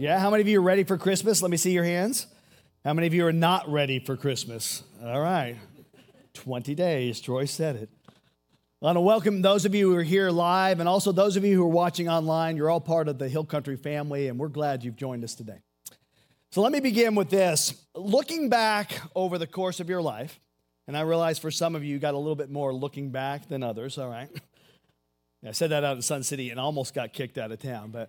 Yeah, how many of you are ready for Christmas? Let me see your hands. How many of you are not ready for Christmas? All right. 20 days, Troy said it. I want to welcome those of you who are here live and also those of you who are watching online. You're all part of the Hill Country family, and we're glad you've joined us today. So let me begin with this. Looking back over the course of your life, and I realize for some of you, you got a little bit more looking back than others, all right? I said that out in Sun City and almost got kicked out of town, but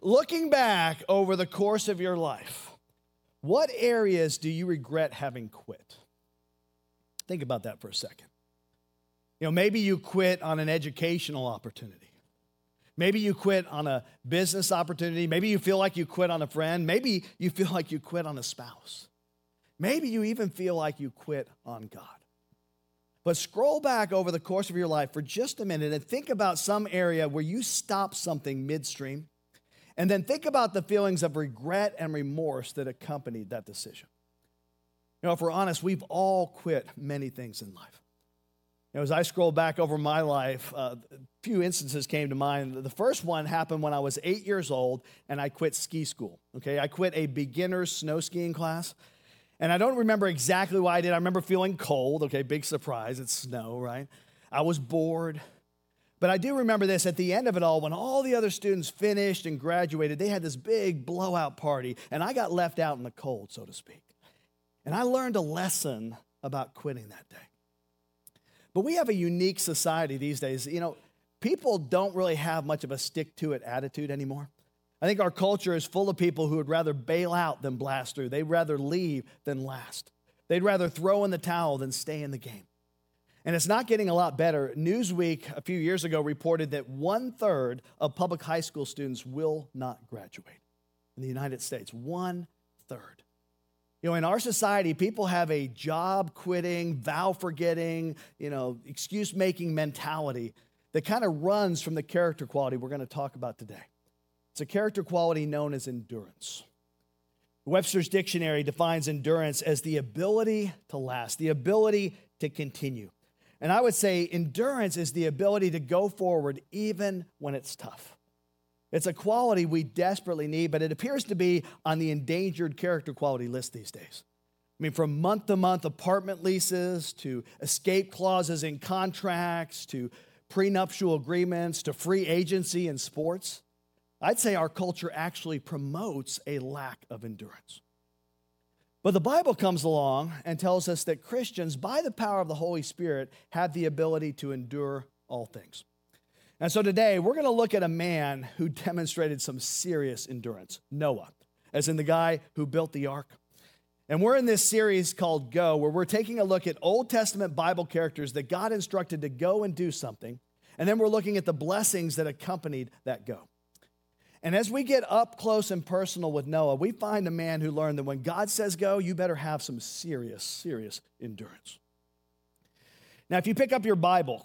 Looking back over the course of your life, what areas do you regret having quit? Think about that for a second. You know, maybe you quit on an educational opportunity. Maybe you quit on a business opportunity. Maybe you feel like you quit on a friend. Maybe you feel like you quit on a spouse. Maybe you even feel like you quit on God. But scroll back over the course of your life for just a minute and think about some area where you stopped something midstream and then think about the feelings of regret and remorse that accompanied that decision. You know, if we're honest, we've all quit many things in life. You know, as I scroll back over my life, uh, a few instances came to mind. The first one happened when I was eight years old and I quit ski school. Okay, I quit a beginner's snow skiing class. And I don't remember exactly why I did. I remember feeling cold. Okay, big surprise. It's snow, right? I was bored. But I do remember this at the end of it all, when all the other students finished and graduated, they had this big blowout party, and I got left out in the cold, so to speak. And I learned a lesson about quitting that day. But we have a unique society these days. You know, people don't really have much of a stick to it attitude anymore. I think our culture is full of people who would rather bail out than blast through. They'd rather leave than last. They'd rather throw in the towel than stay in the game. And it's not getting a lot better. Newsweek a few years ago reported that one third of public high school students will not graduate in the United States. One third. You know, in our society, people have a job quitting, vow forgetting, you know, excuse making mentality that kind of runs from the character quality we're going to talk about today. It's a character quality known as endurance. Webster's dictionary defines endurance as the ability to last, the ability to continue. And I would say endurance is the ability to go forward even when it's tough. It's a quality we desperately need, but it appears to be on the endangered character quality list these days. I mean, from month to month apartment leases to escape clauses in contracts to prenuptial agreements to free agency in sports, I'd say our culture actually promotes a lack of endurance. But the Bible comes along and tells us that Christians, by the power of the Holy Spirit, have the ability to endure all things. And so today, we're going to look at a man who demonstrated some serious endurance Noah, as in the guy who built the ark. And we're in this series called Go, where we're taking a look at Old Testament Bible characters that God instructed to go and do something. And then we're looking at the blessings that accompanied that go. And as we get up close and personal with Noah, we find a man who learned that when God says go, you better have some serious, serious endurance. Now, if you pick up your Bible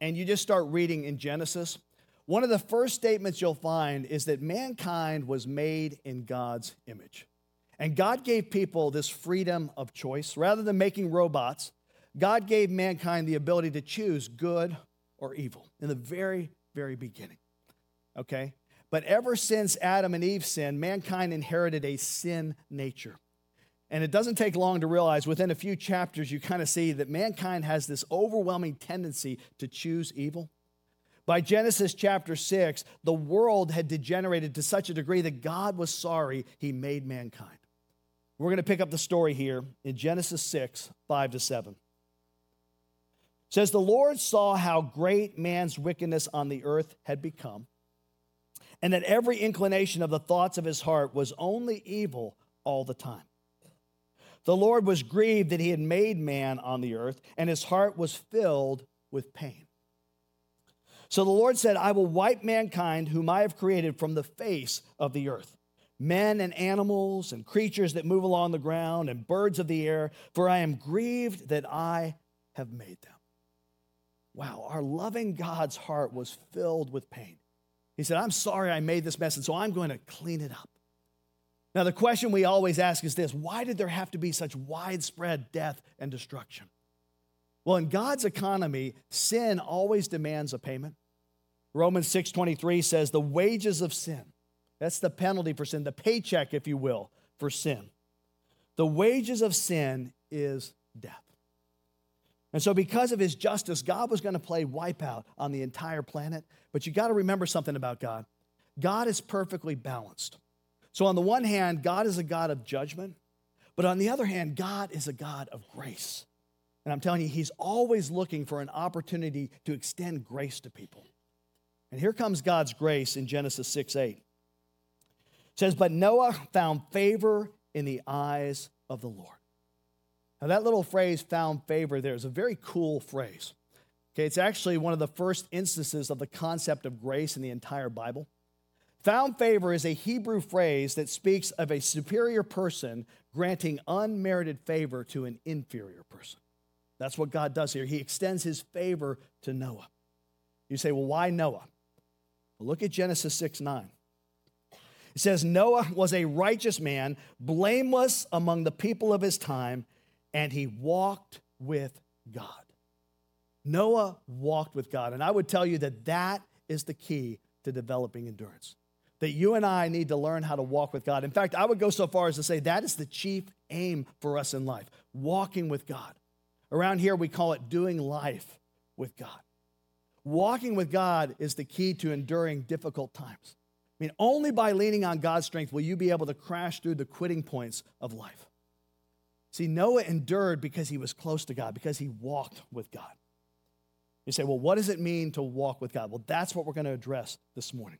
and you just start reading in Genesis, one of the first statements you'll find is that mankind was made in God's image. And God gave people this freedom of choice. Rather than making robots, God gave mankind the ability to choose good or evil in the very, very beginning. Okay? But ever since Adam and Eve sinned, mankind inherited a sin nature. And it doesn't take long to realize within a few chapters, you kind of see that mankind has this overwhelming tendency to choose evil. By Genesis chapter 6, the world had degenerated to such a degree that God was sorry he made mankind. We're going to pick up the story here in Genesis 6, 5 to 7. It says, The Lord saw how great man's wickedness on the earth had become and that every inclination of the thoughts of his heart was only evil all the time. The Lord was grieved that he had made man on the earth, and his heart was filled with pain. So the Lord said, I will wipe mankind, whom I have created, from the face of the earth, men and animals and creatures that move along the ground and birds of the air, for I am grieved that I have made them. Wow, our loving God's heart was filled with pain. He said, I'm sorry I made this mess, and so I'm going to clean it up. Now, the question we always ask is this why did there have to be such widespread death and destruction? Well, in God's economy, sin always demands a payment. Romans 6:23 says the wages of sin. That's the penalty for sin, the paycheck if you will, for sin. The wages of sin is death. And so because of his justice, God was going to play wipeout on the entire planet, but you got to remember something about God. God is perfectly balanced. So on the one hand, God is a God of judgment, but on the other hand, God is a God of grace. And I'm telling you, he's always looking for an opportunity to extend grace to people. And here comes God's grace in Genesis 6 8. It says, But Noah found favor in the eyes of the Lord. Now, that little phrase, found favor, there is a very cool phrase. Okay, it's actually one of the first instances of the concept of grace in the entire Bible. Found favor is a Hebrew phrase that speaks of a superior person granting unmerited favor to an inferior person. That's what God does here. He extends his favor to Noah. You say, well, why Noah? Well, look at Genesis 6 9. It says, Noah was a righteous man, blameless among the people of his time, and he walked with God. Noah walked with God. And I would tell you that that is the key to developing endurance. That you and I need to learn how to walk with God. In fact, I would go so far as to say that is the chief aim for us in life walking with God. Around here, we call it doing life with God. Walking with God is the key to enduring difficult times. I mean, only by leaning on God's strength will you be able to crash through the quitting points of life. See, Noah endured because he was close to God, because he walked with God. You say, well, what does it mean to walk with God? Well, that's what we're going to address this morning.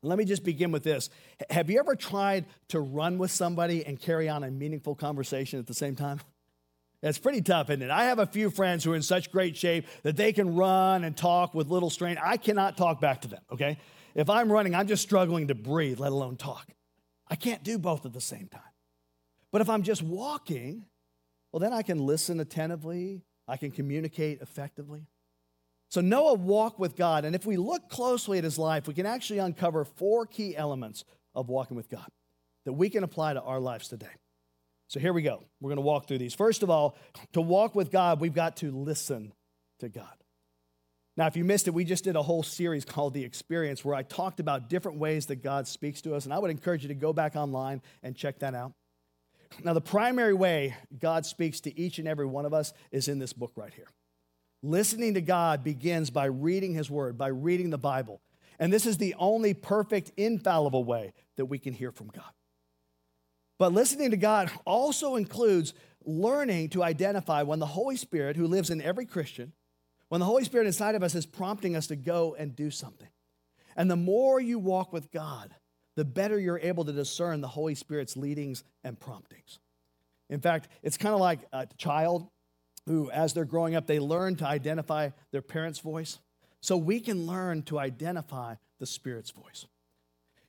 Let me just begin with this. Have you ever tried to run with somebody and carry on a meaningful conversation at the same time? It's pretty tough, isn't it? I have a few friends who are in such great shape that they can run and talk with little strain. I cannot talk back to them, okay? If I'm running, I'm just struggling to breathe, let alone talk. I can't do both at the same time. But if I'm just walking, well, then I can listen attentively, I can communicate effectively. So Noah walked with God, and if we look closely at his life, we can actually uncover four key elements of walking with God that we can apply to our lives today. So here we go. We're going to walk through these. First of all, to walk with God, we've got to listen to God. Now, if you missed it, we just did a whole series called The Experience where I talked about different ways that God speaks to us, and I would encourage you to go back online and check that out. Now, the primary way God speaks to each and every one of us is in this book right here. Listening to God begins by reading His Word, by reading the Bible. And this is the only perfect, infallible way that we can hear from God. But listening to God also includes learning to identify when the Holy Spirit, who lives in every Christian, when the Holy Spirit inside of us is prompting us to go and do something. And the more you walk with God, the better you're able to discern the Holy Spirit's leadings and promptings. In fact, it's kind of like a child who, as they're growing up, they learn to identify their parents' voice. So we can learn to identify the Spirit's voice.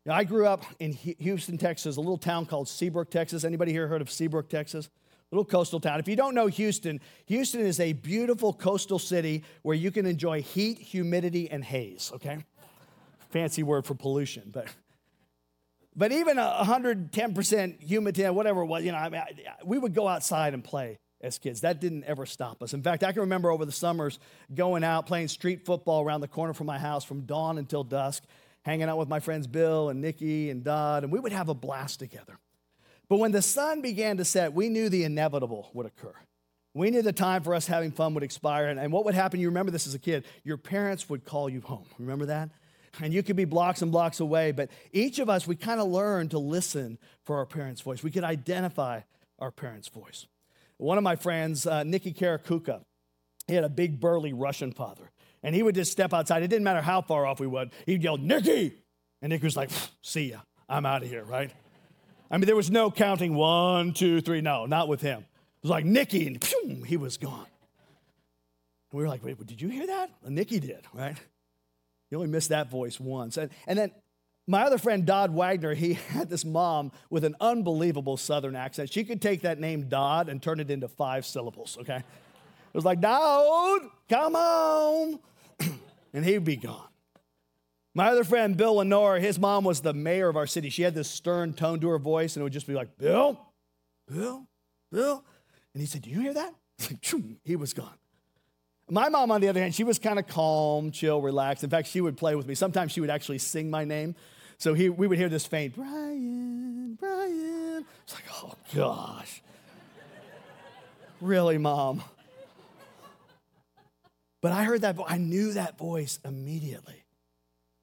Now, I grew up in Houston, Texas, a little town called Seabrook, Texas. Anybody here heard of Seabrook, Texas? A Little coastal town. If you don't know Houston, Houston is a beautiful coastal city where you can enjoy heat, humidity, and haze, okay? Fancy word for pollution, but but even 110% humidity, whatever it was, you know, I mean, we would go outside and play as kids. That didn't ever stop us. In fact, I can remember over the summers going out playing street football around the corner from my house from dawn until dusk hanging out with my friends Bill and Nikki and Dodd, and we would have a blast together. But when the sun began to set, we knew the inevitable would occur. We knew the time for us having fun would expire. And, and what would happen, you remember this as a kid, your parents would call you home. Remember that? And you could be blocks and blocks away, but each of us, we kind of learned to listen for our parents' voice. We could identify our parents' voice. One of my friends, uh, Nikki Karakuka, he had a big burly Russian father and he would just step outside. It didn't matter how far off we would. He'd yell, Nikki! And Nikki was like, see ya. I'm out of here, right? I mean, there was no counting one, two, three. No, not with him. It was like Nikki, and he was gone. And we were like, wait, did you hear that? Well, Nikki did, right? You only missed that voice once. And, and then my other friend, Dodd Wagner, he had this mom with an unbelievable Southern accent. She could take that name Dodd and turn it into five syllables, okay? It was like, Dodd, come on. and he'd be gone. My other friend, Bill Lenore, his mom was the mayor of our city. She had this stern tone to her voice, and it would just be like, Bill, Bill, Bill. And he said, Do you hear that? he was gone. My mom, on the other hand, she was kind of calm, chill, relaxed. In fact, she would play with me. Sometimes she would actually sing my name. So he, we would hear this faint, Brian, Brian. It's like, oh gosh. really, mom? But I heard that, I knew that voice immediately.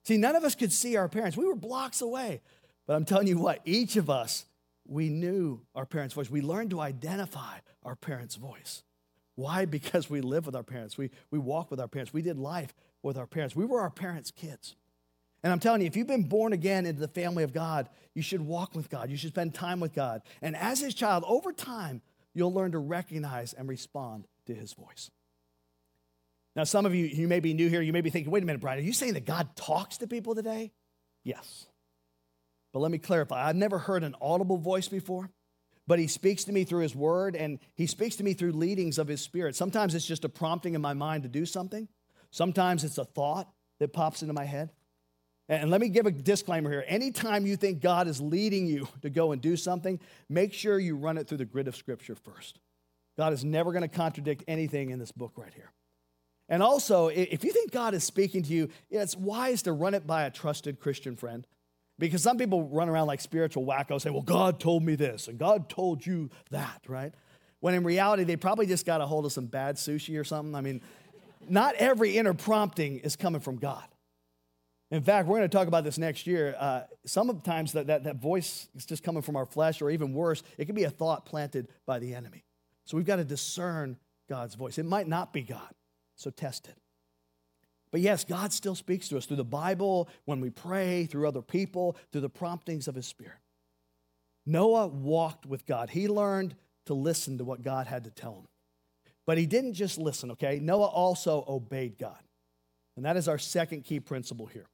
See, none of us could see our parents. We were blocks away. But I'm telling you what, each of us, we knew our parents' voice. We learned to identify our parents' voice. Why? Because we live with our parents. We, we walk with our parents. We did life with our parents. We were our parents' kids. And I'm telling you, if you've been born again into the family of God, you should walk with God. You should spend time with God. And as his child, over time, you'll learn to recognize and respond to his voice. Now, some of you, you may be new here. You may be thinking, wait a minute, Brian, are you saying that God talks to people today? Yes. But let me clarify I've never heard an audible voice before, but he speaks to me through his word and he speaks to me through leadings of his spirit. Sometimes it's just a prompting in my mind to do something, sometimes it's a thought that pops into my head. And let me give a disclaimer here. Anytime you think God is leading you to go and do something, make sure you run it through the grid of Scripture first. God is never going to contradict anything in this book right here. And also, if you think God is speaking to you, it's wise to run it by a trusted Christian friend. Because some people run around like spiritual wackos, say, well, God told me this, and God told you that, right? When in reality, they probably just got a hold of some bad sushi or something. I mean, not every inner prompting is coming from God. In fact, we're going to talk about this next year. Uh, sometimes that, that, that voice is just coming from our flesh, or even worse, it can be a thought planted by the enemy. So we've got to discern God's voice. It might not be God, so test it. But yes, God still speaks to us through the Bible, when we pray, through other people, through the promptings of His Spirit. Noah walked with God. He learned to listen to what God had to tell him. But he didn't just listen, okay? Noah also obeyed God. And that is our second key principle here.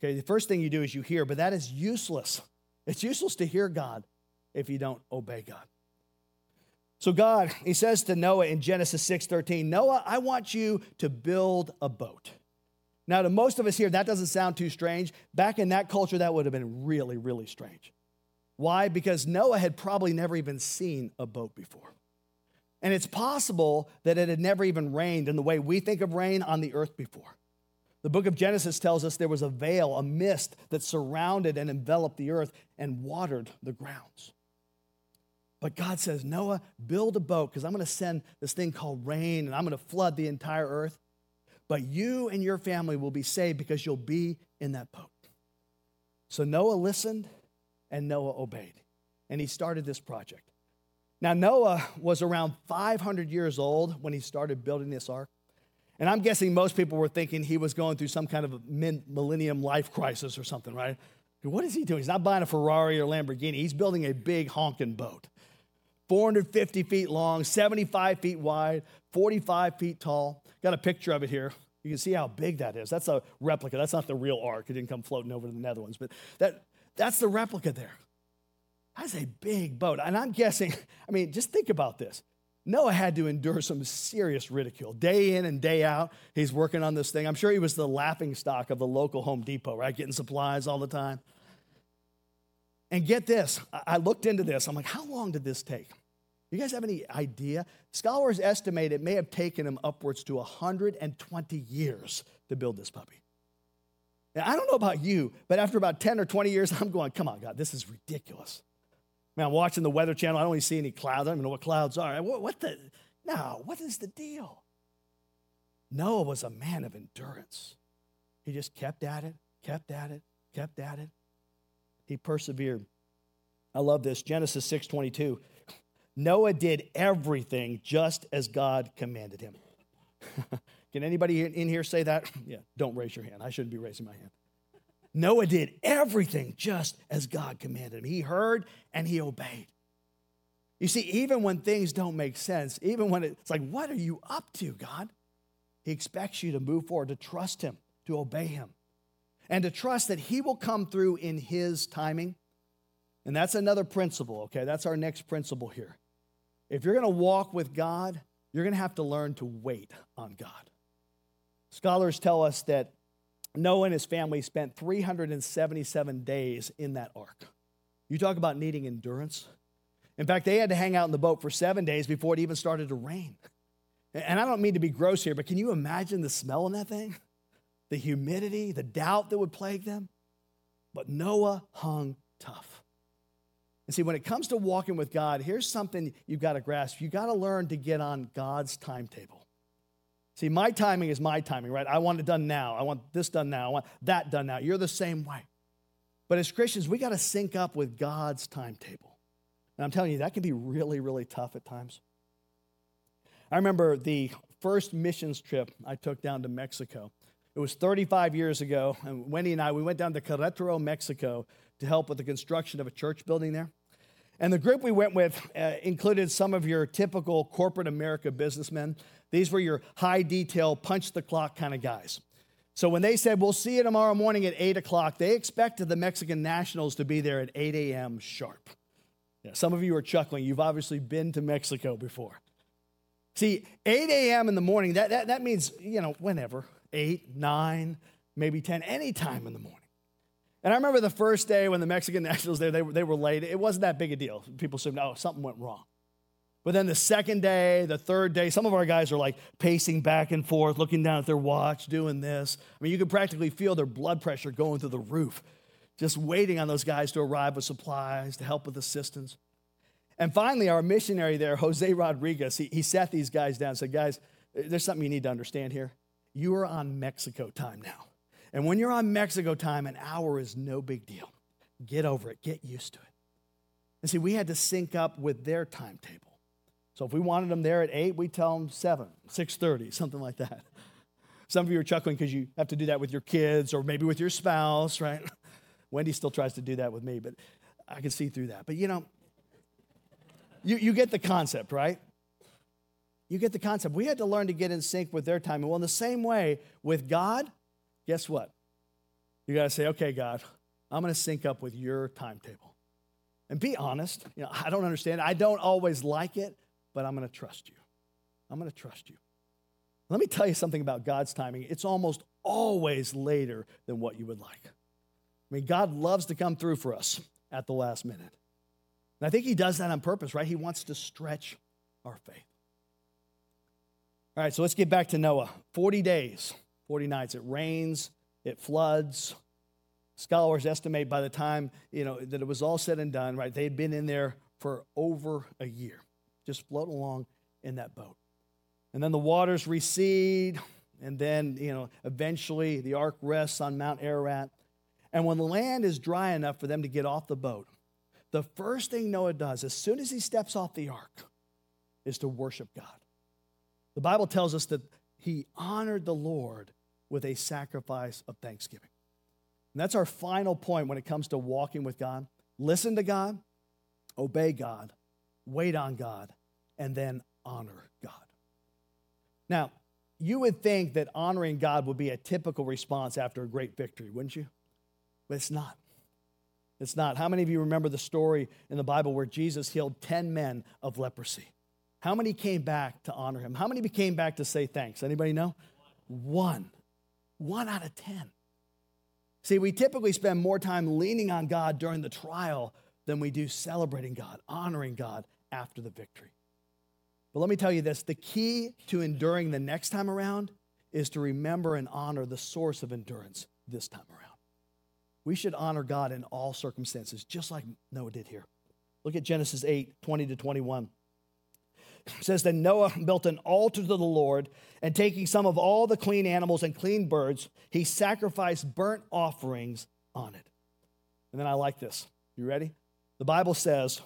Okay, the first thing you do is you hear, but that is useless. It's useless to hear God if you don't obey God. So God, he says to Noah in Genesis 6:13, Noah, I want you to build a boat. Now, to most of us here, that doesn't sound too strange. Back in that culture, that would have been really, really strange. Why? Because Noah had probably never even seen a boat before. And it's possible that it had never even rained in the way we think of rain on the earth before. The book of Genesis tells us there was a veil, a mist that surrounded and enveloped the earth and watered the grounds. But God says, Noah, build a boat because I'm going to send this thing called rain and I'm going to flood the entire earth. But you and your family will be saved because you'll be in that boat. So Noah listened and Noah obeyed. And he started this project. Now, Noah was around 500 years old when he started building this ark. And I'm guessing most people were thinking he was going through some kind of millennium life crisis or something, right? What is he doing? He's not buying a Ferrari or Lamborghini. He's building a big honking boat. 450 feet long, 75 feet wide, 45 feet tall. Got a picture of it here. You can see how big that is. That's a replica. That's not the real ark. It didn't come floating over to the Netherlands, but that, that's the replica there. That's a big boat. And I'm guessing, I mean, just think about this. Noah had to endure some serious ridicule. Day in and day out, he's working on this thing. I'm sure he was the laughing stock of the local Home Depot, right? Getting supplies all the time. And get this, I looked into this. I'm like, how long did this take? You guys have any idea? Scholars estimate it may have taken him upwards to 120 years to build this puppy. Now, I don't know about you, but after about 10 or 20 years, I'm going, come on, God, this is ridiculous. Man, I'm watching the Weather Channel. I don't even see any clouds. I don't even know what clouds are. What, what the? No, what is the deal? Noah was a man of endurance. He just kept at it, kept at it, kept at it. He persevered. I love this. Genesis 6:22. Noah did everything just as God commanded him. Can anybody in here say that? yeah, don't raise your hand. I shouldn't be raising my hand. Noah did everything just as God commanded him. He heard and he obeyed. You see, even when things don't make sense, even when it's like, what are you up to, God? He expects you to move forward, to trust him, to obey him. And to trust that He will come through in His timing. And that's another principle, okay? That's our next principle here. If you're gonna walk with God, you're gonna have to learn to wait on God. Scholars tell us that Noah and his family spent 377 days in that ark. You talk about needing endurance. In fact, they had to hang out in the boat for seven days before it even started to rain. And I don't mean to be gross here, but can you imagine the smell in that thing? The humidity, the doubt that would plague them? But Noah hung tough. And see, when it comes to walking with God, here's something you've got to grasp. You've got to learn to get on God's timetable. See, my timing is my timing, right? I want it done now. I want this done now. I want that done now. You're the same way. But as Christians, we got to sync up with God's timetable. And I'm telling you, that can be really, really tough at times. I remember the first missions trip I took down to Mexico. It was 35 years ago, and Wendy and I, we went down to Querétaro, Mexico to help with the construction of a church building there. And the group we went with uh, included some of your typical corporate America businessmen. These were your high detail, punch the clock kind of guys. So when they said, we'll see you tomorrow morning at 8 o'clock, they expected the Mexican nationals to be there at 8 a.m. sharp. Yeah, some of you are chuckling. You've obviously been to Mexico before. See, 8 a.m. in the morning, that, that, that means, you know, whenever, 8, 9, maybe 10, any time in the morning. And I remember the first day when the Mexican nationals there, they were, they were late. It wasn't that big a deal. People said, no, oh, something went wrong. But then the second day, the third day, some of our guys are like pacing back and forth, looking down at their watch, doing this. I mean, you could practically feel their blood pressure going through the roof, just waiting on those guys to arrive with supplies, to help with assistance. And finally, our missionary there, Jose Rodriguez, he, he sat these guys down and said, Guys, there's something you need to understand here. You are on Mexico time now. And when you're on Mexico time, an hour is no big deal. Get over it, get used to it. And see, we had to sync up with their timetable. So if we wanted them there at 8, we tell them 7, 6.30, something like that. Some of you are chuckling because you have to do that with your kids or maybe with your spouse, right? Wendy still tries to do that with me, but I can see through that. But you know, you, you get the concept, right? You get the concept. We had to learn to get in sync with their time. Well, in the same way with God, guess what? You got to say, okay, God, I'm going to sync up with your timetable. And be honest. You know, I don't understand. I don't always like it, but I'm going to trust you. I'm going to trust you. Let me tell you something about God's timing. It's almost always later than what you would like. I mean, God loves to come through for us at the last minute. And I think He does that on purpose, right? He wants to stretch our faith. All right, so let's get back to Noah. 40 days, 40 nights. It rains, it floods. Scholars estimate by the time, you know, that it was all said and done, right? They'd been in there for over a year just float along in that boat. And then the waters recede, and then, you know, eventually the ark rests on Mount Ararat. And when the land is dry enough for them to get off the boat, the first thing Noah does, as soon as he steps off the ark, is to worship God. The Bible tells us that he honored the Lord with a sacrifice of thanksgiving. And that's our final point when it comes to walking with God. Listen to God, obey God, wait on God, and then honor God. Now, you would think that honoring God would be a typical response after a great victory, wouldn't you? But it's not. It's not. How many of you remember the story in the Bible where Jesus healed 10 men of leprosy? How many came back to honor him? How many came back to say thanks? Anybody know? One. One out of 10. See, we typically spend more time leaning on God during the trial than we do celebrating God, honoring God after the victory. But let me tell you this the key to enduring the next time around is to remember and honor the source of endurance this time around. We should honor God in all circumstances, just like Noah did here. Look at Genesis 8 20 to 21. Says that Noah built an altar to the Lord, and taking some of all the clean animals and clean birds, he sacrificed burnt offerings on it. And then I like this. You ready? The Bible says,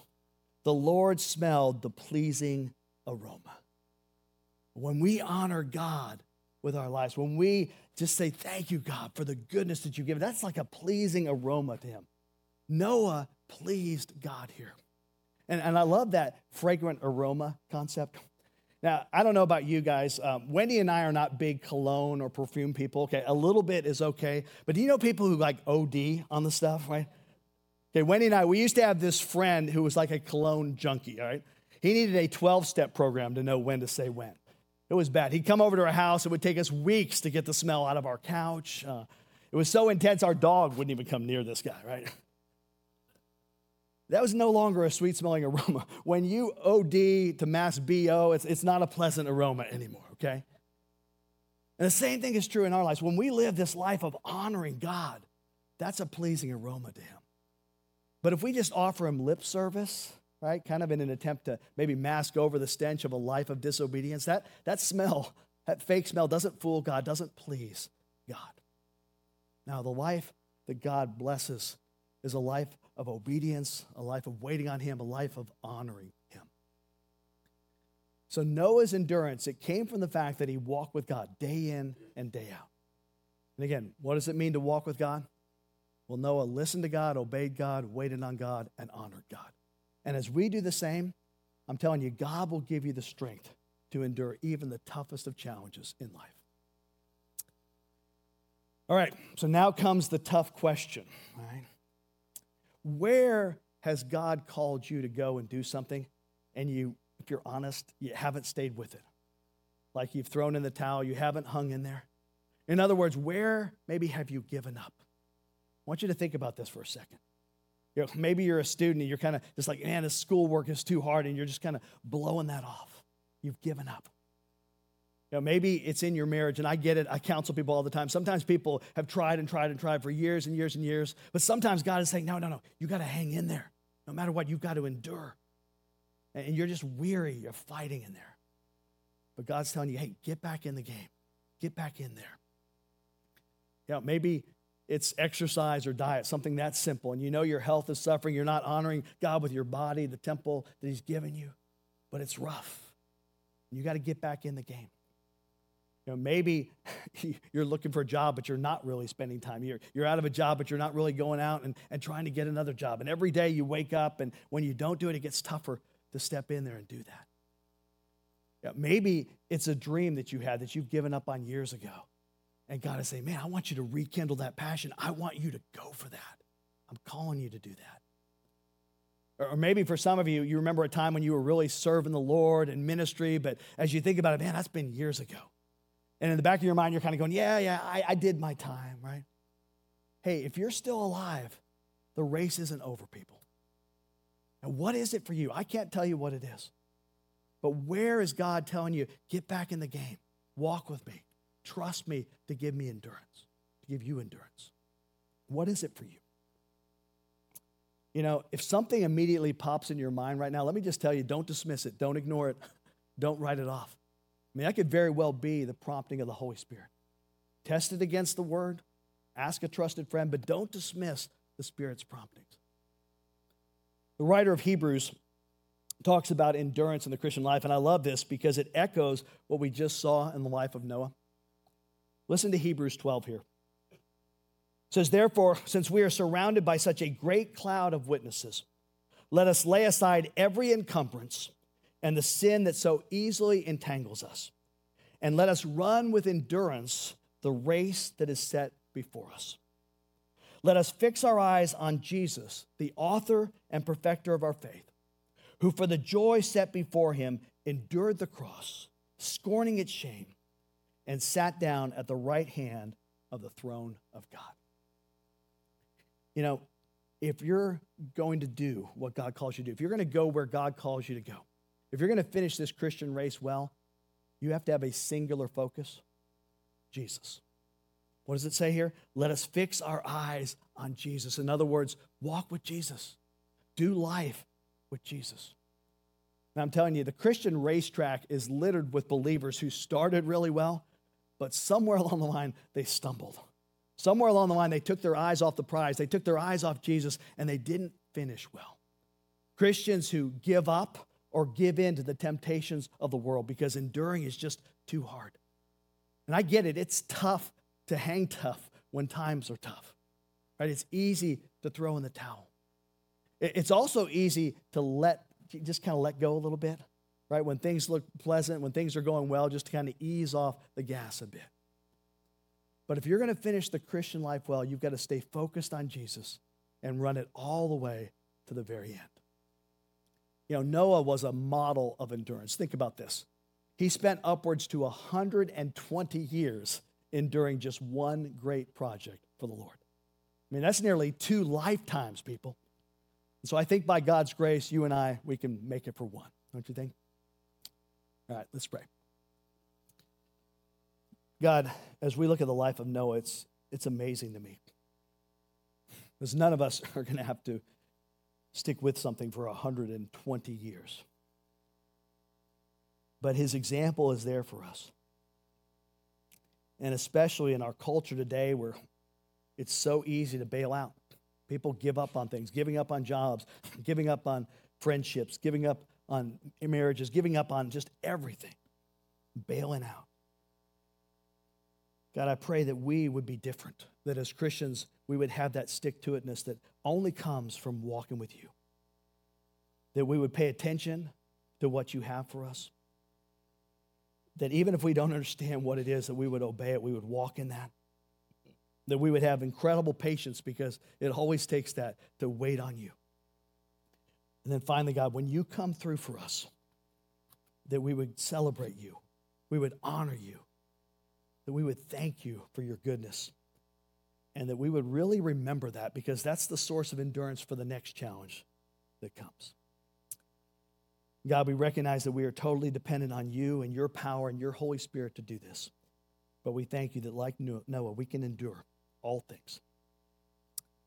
The Lord smelled the pleasing aroma. When we honor God with our lives, when we just say, Thank you, God, for the goodness that you give, that's like a pleasing aroma to Him. Noah pleased God here. And, and I love that fragrant aroma concept. Now, I don't know about you guys. Um, Wendy and I are not big cologne or perfume people. Okay, a little bit is okay. But do you know people who like OD on the stuff, right? Okay, Wendy and I, we used to have this friend who was like a cologne junkie, all right? He needed a 12 step program to know when to say when. It was bad. He'd come over to our house. It would take us weeks to get the smell out of our couch. Uh, it was so intense, our dog wouldn't even come near this guy, right? That was no longer a sweet smelling aroma. When you OD to mass BO, it's, it's not a pleasant aroma anymore, okay? And the same thing is true in our lives. When we live this life of honoring God, that's a pleasing aroma to Him. But if we just offer Him lip service, right, kind of in an attempt to maybe mask over the stench of a life of disobedience, that, that smell, that fake smell, doesn't fool God, doesn't please God. Now, the life that God blesses is a life of obedience, a life of waiting on Him, a life of honoring Him. So Noah's endurance, it came from the fact that he walked with God day in and day out. And again, what does it mean to walk with God? Well, Noah listened to God, obeyed God, waited on God, and honored God. And as we do the same, I'm telling you, God will give you the strength to endure even the toughest of challenges in life. All right, so now comes the tough question, all right? Where has God called you to go and do something and you, if you're honest, you haven't stayed with it? Like you've thrown in the towel, you haven't hung in there. In other words, where maybe have you given up? I want you to think about this for a second. You know, maybe you're a student and you're kind of just like, man, this schoolwork is too hard, and you're just kind of blowing that off. You've given up. You know, maybe it's in your marriage, and I get it. I counsel people all the time. Sometimes people have tried and tried and tried for years and years and years, but sometimes God is saying, no, no, no, you got to hang in there. No matter what, you've got to endure. And you're just weary, you're fighting in there. But God's telling you, hey, get back in the game, get back in there. You know, maybe it's exercise or diet, something that simple, and you know your health is suffering, you're not honoring God with your body, the temple that He's given you, but it's rough. You got to get back in the game. You know, maybe you're looking for a job, but you're not really spending time. You're, you're out of a job, but you're not really going out and, and trying to get another job. And every day you wake up, and when you don't do it, it gets tougher to step in there and do that. Maybe it's a dream that you had that you've given up on years ago. And God is saying, Man, I want you to rekindle that passion. I want you to go for that. I'm calling you to do that. Or maybe for some of you, you remember a time when you were really serving the Lord in ministry, but as you think about it, man, that's been years ago. And in the back of your mind, you're kind of going, yeah, yeah, I, I did my time, right? Hey, if you're still alive, the race isn't over, people. And what is it for you? I can't tell you what it is. But where is God telling you, get back in the game, walk with me, trust me to give me endurance, to give you endurance? What is it for you? You know, if something immediately pops in your mind right now, let me just tell you don't dismiss it, don't ignore it, don't write it off. I mean, that could very well be the prompting of the Holy Spirit. Test it against the word, ask a trusted friend, but don't dismiss the Spirit's promptings. The writer of Hebrews talks about endurance in the Christian life, and I love this because it echoes what we just saw in the life of Noah. Listen to Hebrews 12 here. It says, Therefore, since we are surrounded by such a great cloud of witnesses, let us lay aside every encumbrance and the sin that so easily entangles us. And let us run with endurance the race that is set before us. Let us fix our eyes on Jesus, the author and perfecter of our faith, who for the joy set before him endured the cross, scorning its shame, and sat down at the right hand of the throne of God. You know, if you're going to do what God calls you to do, if you're going to go where God calls you to go, if you're going to finish this Christian race well, you have to have a singular focus Jesus. What does it say here? Let us fix our eyes on Jesus. In other words, walk with Jesus, do life with Jesus. Now, I'm telling you, the Christian racetrack is littered with believers who started really well, but somewhere along the line, they stumbled. Somewhere along the line, they took their eyes off the prize, they took their eyes off Jesus, and they didn't finish well. Christians who give up or give in to the temptations of the world because enduring is just too hard. And I get it, it's tough to hang tough when times are tough, right? It's easy to throw in the towel. It's also easy to let, just kind of let go a little bit, right? When things look pleasant, when things are going well, just to kind of ease off the gas a bit. But if you're going to finish the Christian life well, you've got to stay focused on Jesus and run it all the way to the very end. You know, Noah was a model of endurance. Think about this. He spent upwards to 120 years enduring just one great project for the Lord. I mean, that's nearly two lifetimes, people. And so I think by God's grace, you and I, we can make it for one, don't you think? All right, let's pray. God, as we look at the life of Noah, it's, it's amazing to me. Because none of us are going to have to stick with something for 120 years. But his example is there for us. And especially in our culture today where it's so easy to bail out. People give up on things, giving up on jobs, giving up on friendships, giving up on marriages, giving up on just everything, bailing out. God, I pray that we would be different, that as Christians, we would have that stick to itness that only comes from walking with you. That we would pay attention to what you have for us. That even if we don't understand what it is, that we would obey it, we would walk in that. That we would have incredible patience because it always takes that to wait on you. And then finally, God, when you come through for us, that we would celebrate you, we would honor you, that we would thank you for your goodness, and that we would really remember that because that's the source of endurance for the next challenge that comes. God, we recognize that we are totally dependent on you and your power and your Holy Spirit to do this. But we thank you that, like Noah, we can endure all things.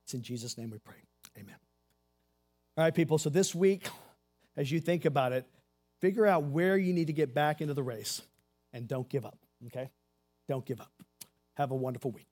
It's in Jesus' name we pray. Amen. All right, people, so this week, as you think about it, figure out where you need to get back into the race and don't give up, okay? Don't give up. Have a wonderful week.